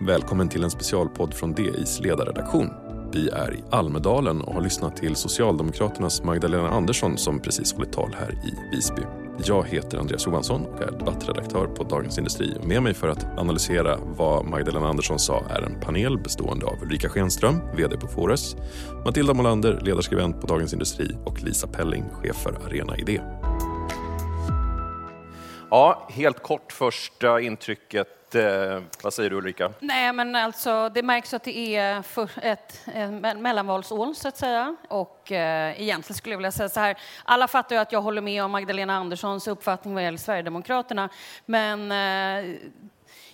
Välkommen till en specialpodd från DIs ledarredaktion. Vi är i Almedalen och har lyssnat till Socialdemokraternas Magdalena Andersson som precis hållit tal här i Visby. Jag heter Andreas Johansson och är debattredaktör på Dagens Industri. Med mig för att analysera vad Magdalena Andersson sa är en panel bestående av Ulrika Schenström, VD på Fores, Matilda Molander, ledarskribent på Dagens Industri och Lisa Pelling, chef för Arena Idé. Ja, helt kort första intrycket. Eh, vad säger du Ulrika? Nej, men alltså, det märks att det är ett, ett mellanvalsår så att säga. Och eh, egentligen skulle jag vilja säga så här. Alla fattar ju att jag håller med om Magdalena Anderssons uppfattning vad gäller Sverigedemokraterna. Men eh,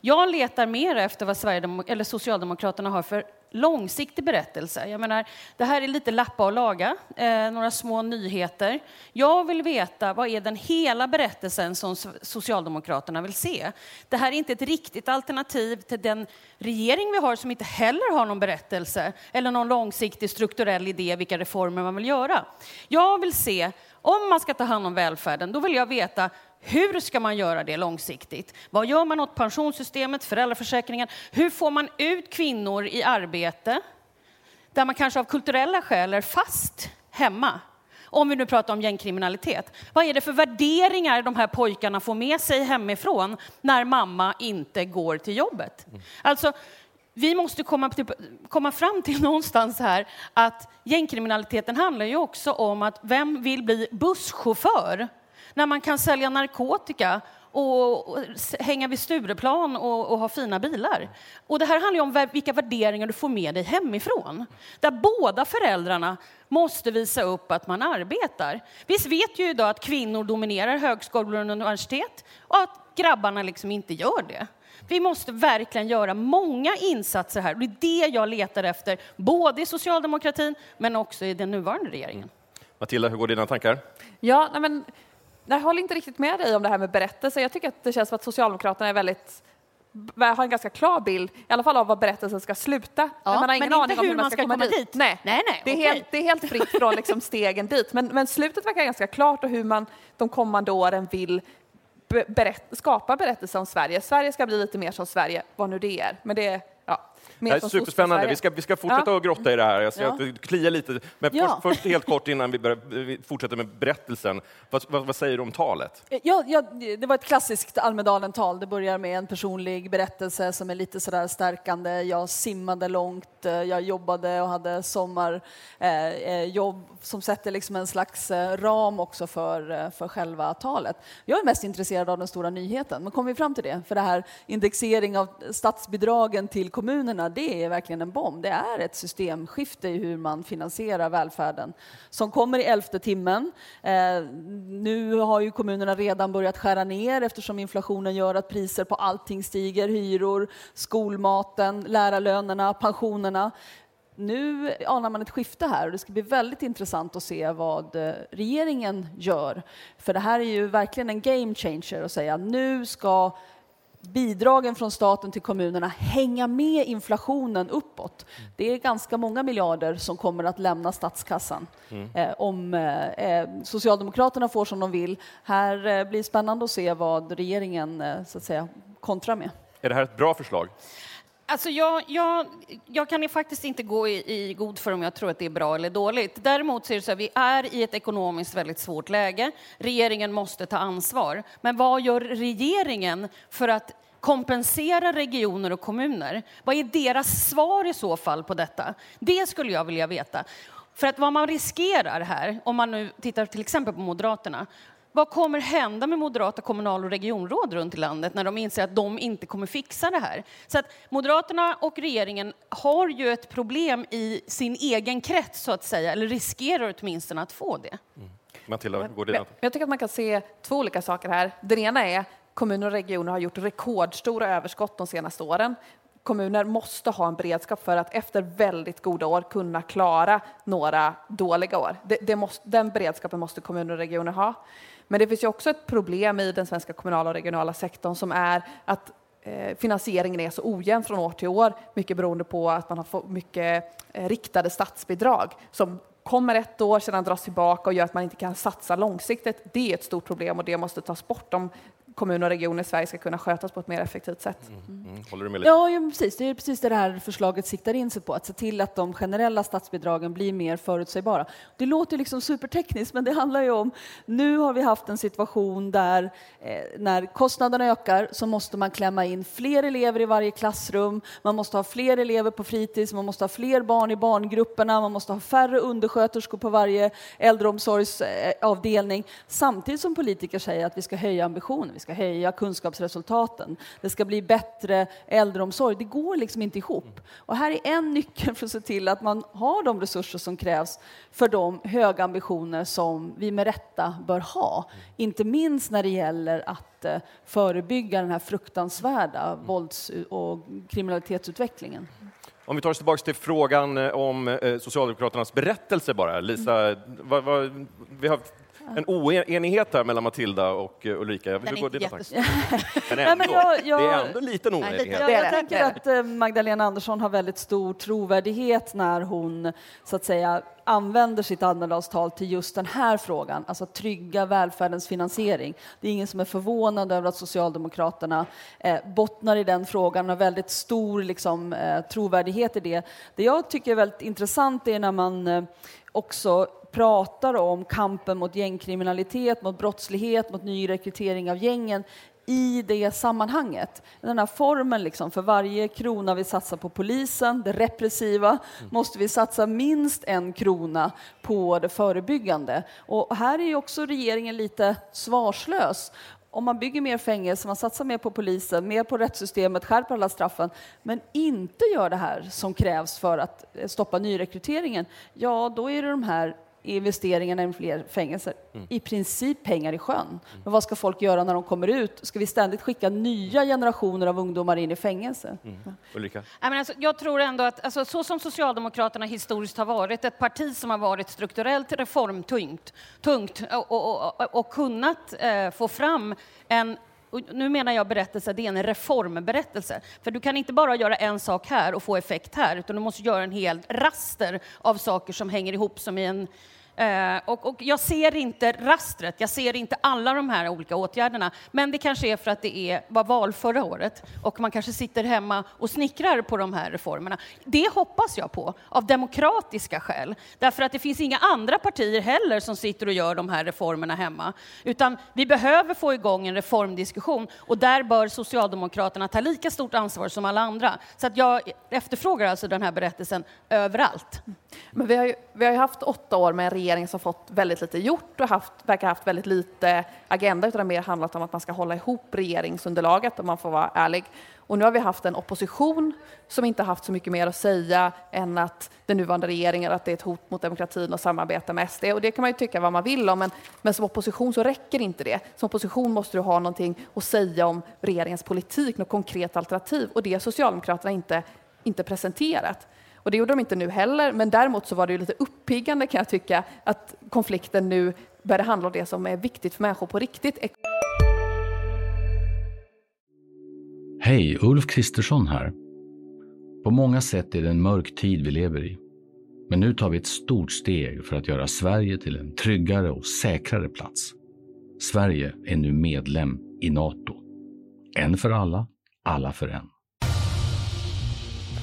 jag letar mer efter vad Sverigedemok eller Socialdemokraterna har för långsiktig berättelse. Jag menar, det här är lite lappa och laga, eh, några små nyheter. Jag vill veta vad är den hela berättelsen som Socialdemokraterna vill se. Det här är inte ett riktigt alternativ till den regering vi har som inte heller har någon berättelse eller någon långsiktig strukturell idé vilka reformer man vill göra. Jag vill se, om man ska ta hand om välfärden, då vill jag veta hur ska man göra det långsiktigt? Vad gör man åt pensionssystemet, föräldraförsäkringen? Hur får man ut kvinnor i arbete där man kanske av kulturella skäl är fast hemma? Om vi nu pratar om gängkriminalitet. Vad är det för värderingar de här pojkarna får med sig hemifrån när mamma inte går till jobbet? Alltså, vi måste komma, till, komma fram till någonstans här att gängkriminaliteten handlar ju också om att vem vill bli busschaufför när man kan sälja narkotika och, hänga vid Stureplan och, och, ha fina bilar. Och det här handlar om vilka värderingar du får med dig hemifrån. Där båda föräldrarna måste visa upp att man arbetar. Vi vet ju idag att kvinnor dominerar högskolor och universitet och att grabbarna liksom inte gör det. Vi måste verkligen göra många insatser här. Det är det jag letar efter, både i socialdemokratin men också i den nuvarande regeringen. Matilda, hur går dina tankar? Ja, men jag håller inte riktigt med dig om det här med berättelse. Jag tycker att det känns som att Socialdemokraterna är väldigt har en ganska klar bild, i alla fall av var berättelsen ska sluta. Ja, men man har ingen men aning om hur man ska, komma, dit. dit. Nej, nej, nej det, är okay. helt, det är helt fritt från liksom stegen dit. Men, men slutet verkar ganska klart och hur man de kommande åren vill berätt, skapa berättelser om Sverige. Sverige ska bli lite mer som Sverige, vad nu det är. Men det det är superspännande. Vi ska, vi ska fortsätta ja. att grotta i det här. Jag ska ja. klia lite. Men ja. först, först, helt kort innan vi, börjar, fortsätter med berättelsen. Vad, vad, vad, säger du om talet? Ja, ja, det var ett klassiskt Almedalen-tal. Det börjar med en personlig berättelse som är lite sådär stärkande. Jag simmade långt, eh, jag jobbade och hade sommarjobb eh, eh som sätter liksom en slags eh, ram också för, för själva talet. Jag är mest intresserad av den stora nyheten, men kommer vi fram till det? För det här indexering av statsbidragen till kommunerna det är verkligen en bomb. Det är ett systemskifte i hur man finansierar välfärden som kommer i elfte timmen. Eh, nu har ju kommunerna redan börjat skära ner eftersom inflationen gör att priser på allting stiger. Hyror, skolmaten, lärarlönerna, pensionerna. Nu anar man ett skifte här och det ska bli väldigt intressant att se vad eh, regeringen gör. För det här är ju verkligen en game changer att säga nu ska bidragen från staten till kommunerna hänga med inflationen uppåt. Det är ganska många miljarder som kommer att lämna statskassan mm. eh, om eh, eh Socialdemokraterna får som de vill. Här eh, blir spännande att se vad regeringen så att säga kontrar med. Är det här ett bra förslag? Alltså jag, jag, jag kan faktiskt inte gå i, i, god för om jag tror att det är bra eller dåligt. Däremot så är det så att vi är i ett ekonomiskt väldigt svårt läge. Regeringen måste ta ansvar. Men vad gör regeringen för att kompensera regioner och kommuner? Vad är deras svar i så fall på detta? Det skulle jag vilja veta. För att vad man riskerar här, om man nu tittar till exempel på Moderaterna, vad kommer hända med moderata kommunal och regionråd runt i landet när de inser att de inte kommer fixa det här? Så att Moderaterna och regeringen har ju ett problem i sin egen krets, så att säga, eller riskerar åtminstone att få det. Mm. Matilda, går det Jag tycker att man kan se två olika saker här. Den ena är kommuner och regioner har gjort rekordstora överskott de senaste åren. Kommuner måste ha en beredskap för att efter väldigt goda år kunna klara några dåliga år. Det, det måste, den beredskapen måste kommuner och regioner ha. Men det finns ju också ett problem i den svenska kommunala och regionala sektorn som är att eh, finansieringen är så ojämn från år till år, mycket beroende på att man har fått mycket eh, riktade statsbidrag som kommer ett år, sedan dras tillbaka och gör att man inte kan satsa långsiktigt. Det är ett stort problem och det måste tas bort. De kommuner och regioner i Sverige ska kunna skötas på ett mer effektivt sätt. Mm. Mm. Håller du med lite? Ja, ja, precis. Det är precis det här förslaget siktar in sig på, att se till att de generella statsbidragen blir mer förutsägbara. Det låter liksom supertekniskt, men det handlar ju om, nu har vi haft en situation där eh, när kostnaderna ökar så måste man klämma in fler elever i varje klassrum, man måste ha fler elever på fritids, man måste ha fler barn i barngrupperna, man måste ha färre undersköterskor på varje äldreomsorgsavdelning, samtidigt som politiker säger att vi ska höja ambitionen ska höja kunskapsresultaten, det ska bli bättre äldreomsorg. Det går liksom inte ihop. Och här är en nyckel för att se till att man har de resurser som krävs för de höga ambitioner som vi med rätta bör ha. Inte minst när det gäller att eh, förebygga den här fruktansvärda vålds och kriminalitetsutvecklingen. Om vi tar oss tillbaka till frågan eh, om eh, Socialdemokraternas berättelse bara. Lisa, vad, vad, vi har en oenighet här mellan Matilda och eh, Ulrika. Jag Den är inte jättestor. Men ändå, Nej, men jag, jag, det är ändå en liten oenighet. Jag, jag tänker att eh, Magdalena Andersson har väldigt stor trovärdighet när hon så att säga använder sitt Almedalstal till just den här frågan, alltså trygga välfärdens finansiering. Det är ingen som är förvånad över att Socialdemokraterna eh, bottnar i den frågan och har väldigt stor liksom, eh, trovärdighet i det. Det jag tycker är väldigt intressant är när man eh, också pratar om kampen mot gängkriminalitet, mot brottslighet, mot nyrekrytering av gängen i det sammanhanget. Den här formen, liksom, för varje krona vi satsar på polisen, det repressiva, mm. måste vi satsa minst en krona på det förebyggande. Och här är också regeringen lite svarslös om man bygger mer fängelse, man satsar mer på polisen, mer på rättssystemet, skärper alla straffen, men inte gör det här som krävs för att stoppa nyrekryteringen, ja, då är det de här investeringarna i fler fängelser. Mm. I princip pengar i sjön. Mm. Men vad ska folk göra när de kommer ut? Ska vi ständigt skicka nya generationer av ungdomar in i fängelse? Mm. Ulrika? alltså, jag tror ändå att alltså, så som Socialdemokraterna historiskt har varit, ett parti som har varit strukturellt reformtungt tungt, och, och, och, och kunnat eh, få fram en och nu menar jag berättelse, det är en reformberättelse. För du kan inte bara göra en sak här och få effekt här, utan du måste göra en hel raster av saker som hänger ihop som i en Eh, och, och, jag ser inte rastret, jag ser inte alla de här olika åtgärderna. Men det kanske är för att det är, var val förra året och man kanske sitter hemma och snickrar på de här reformerna. Det hoppas jag på, av demokratiska skäl. Därför att det finns inga andra partier heller som sitter och gör de här reformerna hemma. Utan vi behöver få igång en reformdiskussion och där bör Socialdemokraterna ta lika stort ansvar som alla andra. Så att jag efterfrågar alltså den här berättelsen överallt. Men vi har ju, vi har ju haft åtta år med en regering som fått väldigt lite gjort och haft, verkar haft väldigt lite agenda, utan det har mer handlat om att man ska hålla ihop regeringsunderlaget, om man får vara ärlig. Och nu har vi haft en opposition som inte haft så mycket mer att säga än att den nuvarande regeringen, att det är ett hot mot demokratin och samarbeta med SD. Och det kan man ju tycka vad man vill om, men, men som opposition så räcker inte det. Som opposition måste du ha någonting att säga om regeringens politik, något konkret alternativ. Och det har Socialdemokraterna inte, inte presenterat. Och det gjorde de inte nu heller, men däremot så var det ju lite uppiggande kan jag tycka att konflikten nu började handla om det som är viktigt för människor på riktigt. Hej, Ulf Kristersson här. På många sätt är det en mörk tid vi lever i. Men nu tar vi ett stort steg för att göra Sverige till en tryggare och säkrare plats. Sverige är nu medlem i Nato. En för alla, alla för en.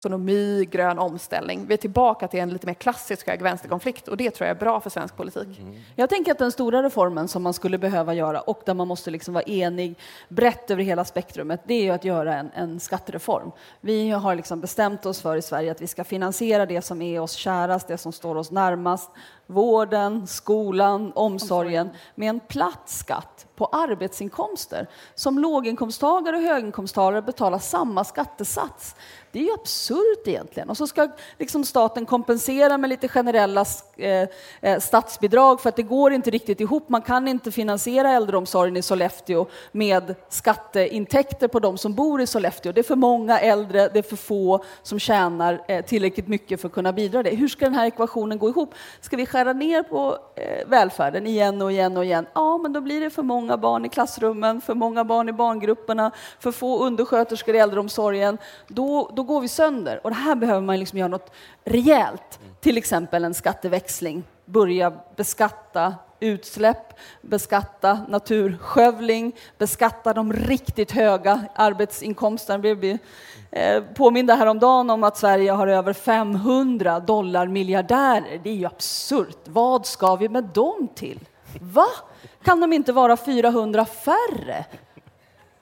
Ekonomi, grön omställning. Vi är tillbaka till en lite mer klassisk höger-vänsterkonflikt och det tror jag är bra för svensk politik. Mm. Jag tänker att den stora reformen som man skulle behöva göra och där man måste liksom vara enig brett över hela spektrumet, det är ju att göra en, en skattereform. Vi har liksom bestämt oss för i Sverige att vi ska finansiera det som är oss kärast, det som står oss närmast, vården, skolan, omsorgen med en platt skatt på arbetsinkomster. Som låginkomsttagare och höginkomsttagare betalar samma skattesats. Det är ju absurt egentligen. Och så ska liksom staten kompensera med lite generella Eh, eh, statsbidrag för att det går inte riktigt ihop. Man kan inte finansiera äldreomsorgen i Sollefteå med skatteintäkter på de som bor i Sollefteå. Det är för många äldre, det är för få som tjänar eh, tillräckligt mycket för att kunna bidra det. Hur ska den här ekvationen gå ihop? Ska vi skära ner på välfärden igen och igen och igen? Ja, men då blir det för många barn i klassrummen, för många barn i barngrupperna, för få undersköterskor i äldreomsorgen. Då, då går vi sönder. Och det här behöver man liksom göra något rejält. Till exempel en skatteväxling. Börja beskatta utsläpp, beskatta naturskövling, beskatta de riktigt höga arbetsinkomsterna. Vi blir eh, påminda häromdagen om att Sverige har över 500 dollar miljardärer. Det är ju absurt. Vad ska vi med dem till? Va? Kan de inte vara 400 färre?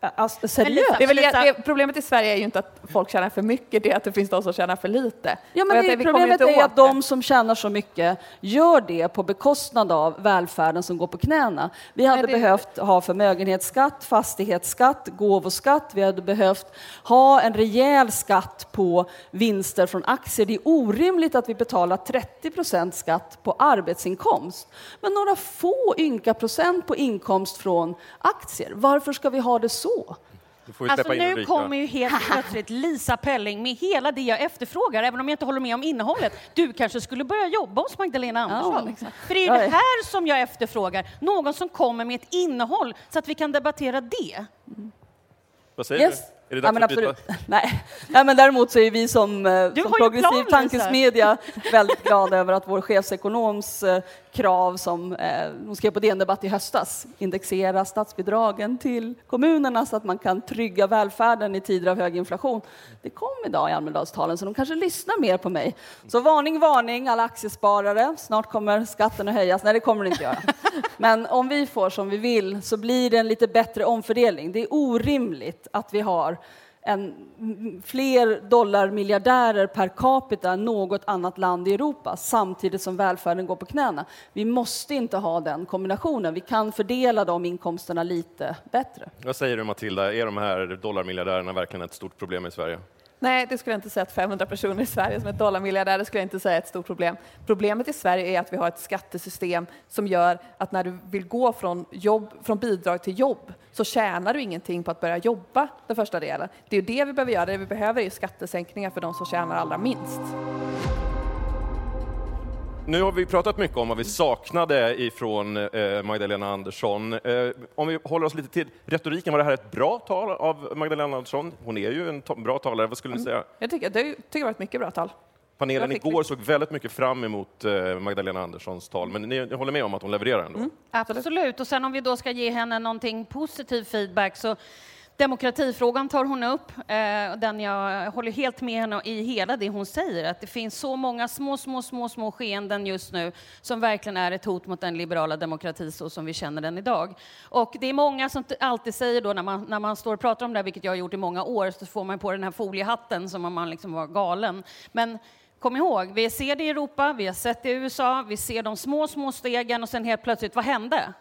Alltså, seriöst? Det väl, det, problemet i Sverige är ju inte att folk tjänar för mycket, det är att det finns de som tjänar för lite. Ja, men det, problemet är att de som tjänar så mycket gör det på bekostnad av välfärden som går på knäna. Vi hade det... behövt ha förmögenhetsskatt, fastighetsskatt, gåvoskatt. Vi hade behövt ha en rejäl skatt på vinster från aktier. Det är orimligt att vi betalar 30 procent skatt på arbetsinkomst, men några få ynka procent på inkomst från aktier. Varför ska vi ha det så? Så? Alltså nu kommer ju helt plötsligt Lisa Pelling med hela det jag efterfrågar, även om jag inte håller med om innehållet. Du kanske skulle börja jobba hos Magdalena Andersson? Ja, För det är ju det här som jag efterfrågar, någon som kommer med ett innehåll så att vi kan debattera det. Mm. Vad säger yes. du? Är det dags ja, men absolut. Nej. Nej, men däremot så är vi som, eh, som progressiv tankesmedja väldigt glada över att vår chefsekonoms eh, krav som eh, hon skrev på DN Debatt i höstas, indexera statsbidragen till kommunerna så att man kan trygga välfärden i tider av hög inflation. Det kom idag i Almedalstalen, så de kanske lyssnar mer på mig. Så varning, varning alla aktiesparare, snart kommer skatten att höjas. Nej, det kommer det inte göra. Men om vi får som vi vill så blir det en lite bättre omfördelning. Det är orimligt att vi har en, fler dollarmiljardärer per capita än något annat land i Europa samtidigt som välfärden går på knäna. Vi måste inte ha den kombinationen. Vi kan fördela de inkomsterna lite bättre. Vad säger du Matilda, är de här dollarmiljardärerna verkligen ett stort problem i Sverige? Nej, det skulle jag inte säga att 500 personer i Sverige som är dollarmiljardärer skulle jag inte säga är ett stort problem. Problemet i Sverige är att vi har ett skattesystem som gör att när du vill gå från, jobb, från bidrag till jobb så tjänar du ingenting på att börja jobba den första delen. Det är det vi behöver göra. Det vi behöver är skattesänkningar för de som tjänar allra minst. Nu har vi pratat mycket om vad vi saknade ifrån eh, Magdalena Andersson. Eh, om vi håller oss lite till retoriken, var det här ett bra tal av Magdalena Andersson? Hon är ju en bra talare, vad skulle ni mm. säga? Jag tycker, det, tycker det var ett mycket bra tal. Panelen igår såg väldigt mycket fram emot eh, Magdalena Anderssons tal, men ni, ni håller med om att hon levererar ändå? Mm, absolut, och sen om vi då ska ge henne någonting positiv feedback så Demokratifrågan tar hon upp, eh, den jag håller helt med henne i hela det hon säger, att det finns så många små, små, små, små skeenden just nu som verkligen är ett hot mot den liberala demokrati så som vi känner den idag. Och det är många som alltid säger då när man, när man står och pratar om det här, vilket jag har gjort i många år, så får man på den här foliehatten som om man liksom var galen. Men kom ihåg, vi ser det i Europa, vi har sett det i USA, vi ser de små, små stegen och sen helt plötsligt, vad hände?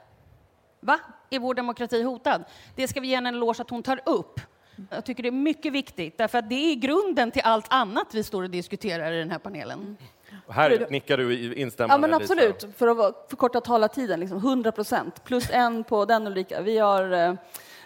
Va? Är vår demokrati hotad? Det ska vi ge henne en eloge att hon tar upp. Jag tycker det är mycket viktigt, därför att det är grunden till allt annat vi står och diskuterar i den här panelen. Och här nickar du instämmande. Ja, men absolut. För att förkorta talartiden, liksom 100 procent. Plus en på den Ulrika. Vi har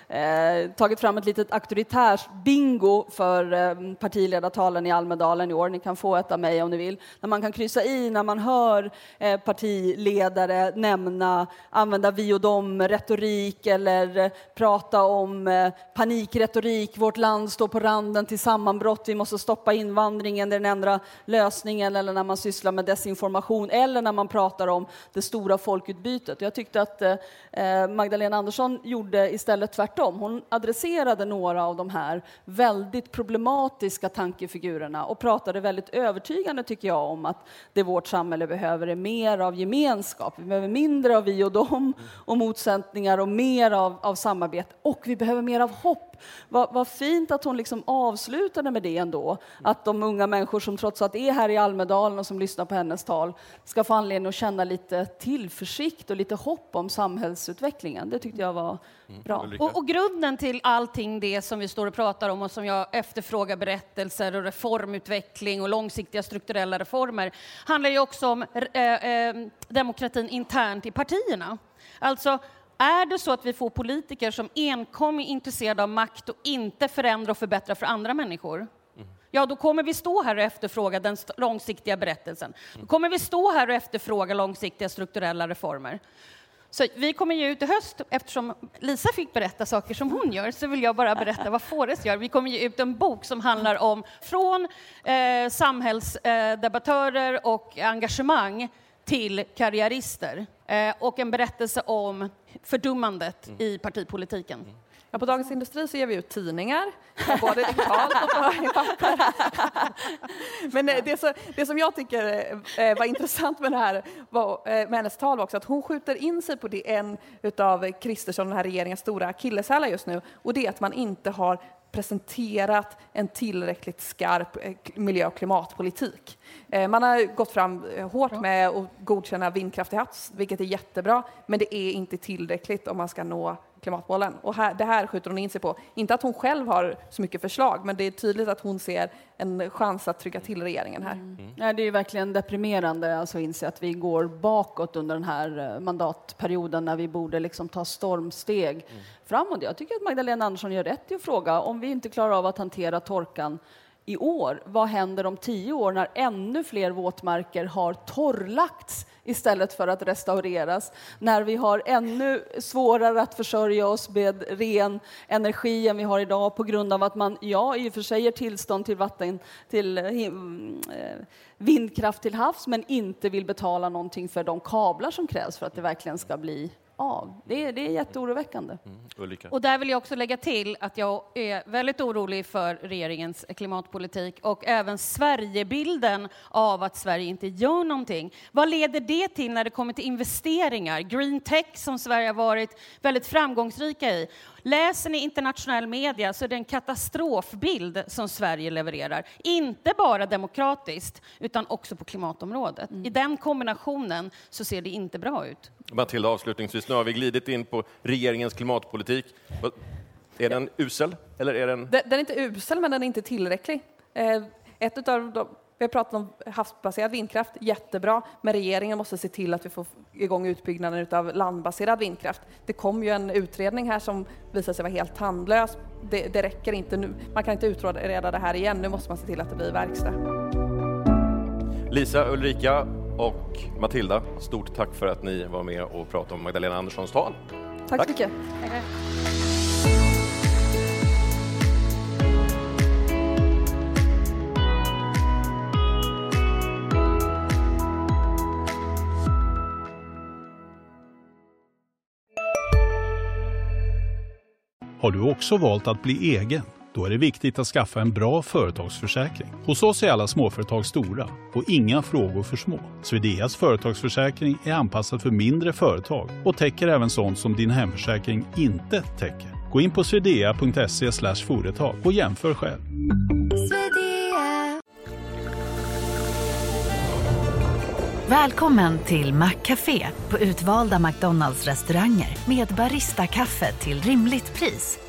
eh, tagit fram ett litet auktoritärs bingo för eh, partiledartalen i Almedalen i år. Ni kan få ett av mig om ni vill. När man kan kryssa i när man hör eh, partiledare nämna, använda vi och dem-retorik eller eh, prata om eh, panikretorik. Vårt land står på randen till sammanbrott. Vi måste stoppa invandringen, det är den enda lösningen. Eller när man sysslar med desinformation eller när man pratar om det stora folkutbytet. Jag tyckte att eh, eh Magdalena Andersson gjorde istället tvärtom tvärtom. Hon adresserade några av de här väldigt problematiska tankefigurerna och pratade väldigt övertygande, tycker jag, om att det vårt samhälle behöver är mer av gemenskap. Vi behöver mindre av vi och dem och motsättningar och mer av, av samarbete. Och vi behöver mer av hopp vad, vad fint att hon liksom avslutade med det ändå. Att de unga människor som trots allt är här i Almedalen och som lyssnar på hennes tal ska få anledning att känna lite tillförsikt och lite hopp om samhällsutvecklingen. Det tyckte jag var bra. Och, och grunden till allting det som vi står och pratar om och som jag efterfrågar berättelser och reformutveckling och långsiktiga strukturella reformer handlar ju också om eh, eh, demokratin internt i partierna. Alltså, är det så att vi får politiker som enkom är intresserade av makt och inte förändra och förbättra för andra människor, ja, då kommer vi stå här och efterfråga den långsiktiga berättelsen. Då kommer vi stå här och efterfråga långsiktiga strukturella reformer. Så vi kommer ge ut i höst, eftersom Lisa fick berätta saker som hon gör, så vill jag bara berätta vad Fores gör. Vi kommer ge ut en bok som handlar om från eh, samhällsdebattörer och engagemang till karriärister eh, och en berättelse om fördummandet i partipolitiken. Ja, på Dagens Industri så ger vi ut tidningar, både digitalt och på papper. Men eh, det, så, det som jag tycker eh, var intressant med det här var, eh, med hennes tal var också att hon skjuter in sig på det en utav Kristersson, den här regeringens stora akilleshälar just nu, och det är att man inte har presenterat en tillräckligt skarp eh, miljö och klimatpolitik. Eh, Man har gått fram eh, hårt med att godkänna vindkraft till havs, vilket är jättebra, men det är inte tillräckligt om man ska nå klimatmålen. Och här, det här skjuter hon in sig på. Inte att hon själv har så mycket förslag, men det är tydligt att hon ser en chans att trycka till regeringen här. Ja, det är ju verkligen deprimerande alltså, att inse att vi går bakåt under den här eh, mandatperioden när vi borde liksom ta stormsteg framåt. Jag tycker att Magdalena Andersson gör rätt i att fråga om vi inte klarar av att hantera torkan i år, vad händer om tio år när ännu fler våtmarker har torrlagts istället för att restaureras? När vi har ännu svårare att försörja oss med ren energi än vi har idag på grund av att man, ja, i och för sig ger tillstånd till vatten, till eh, eh, vindkraft till havs, men inte vill betala någonting för de kablar som krävs för att det verkligen ska bli av. Det är, det är jätteoroväckande. Ulrika? Och där vill jag också lägga till att jag är väldigt orolig för regeringens klimatpolitik och även Sverigebilden av att Sverige inte gör någonting. Vad leder det till när det kommer till investeringar? Green tech som Sverige har varit väldigt framgångsrika i. Läser ni internationell media så är det en katastrofbild som Sverige levererar. Inte bara demokratiskt, utan också på klimatområdet. I den kombinationen så ser det inte bra ut. Matilda, avslutningsvis, nu har vi glidit in på regeringens klimatpolitik. Är den usel, eller är den... Den, den är inte usel, men den är inte tillräcklig. Eh, ett utav de, vi har pratat om havsbaserad vindkraft, jättebra, men regeringen måste se till att vi får igång utbyggnaden av landbaserad vindkraft. Det kom ju en utredning här som visade sig vara helt tandlös. Det, det räcker inte nu. Man kan inte utreda det här igen. Nu måste man se till att det blir verkstad. Lisa, Ulrika och Matilda, stort tack för att ni var med och pratade om Magdalena Anderssons tal. Tack, Tack. så mycket. Har du också valt att bli egen? Då är det viktigt att skaffa en bra företagsförsäkring. Hos oss är alla småföretag stora och inga frågor för små. Swedeas företagsförsäkring är anpassad för mindre företag och täcker även sånt som din hemförsäkring inte täcker. Gå in på swedea.se företag och jämför själv. Välkommen till Maccafé på utvalda McDonalds restauranger med Baristakaffe till rimligt pris.